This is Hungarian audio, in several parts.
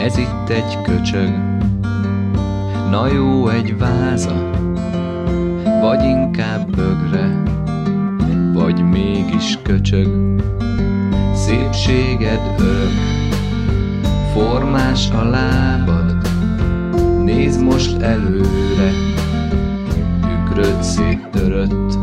egy köcsög, na jó egy váza, vagy inkább bögre, vagy mégis köcsög. Szépséged örök, formás a lábad, nézd most előre, tükröd széttörött.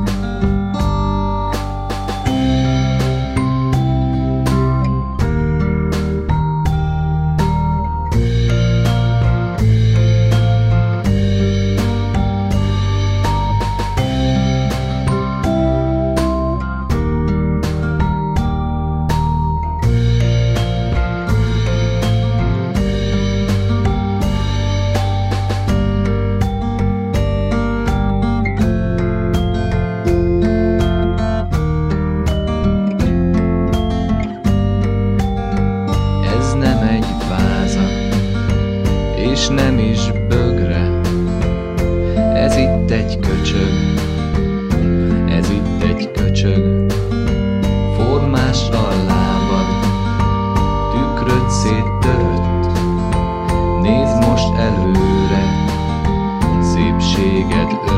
És nem is bögre, ez itt egy köcsög, ez itt egy köcsög, formás a lábad, tükröd széttörött, nézd most előre, szépséged örök.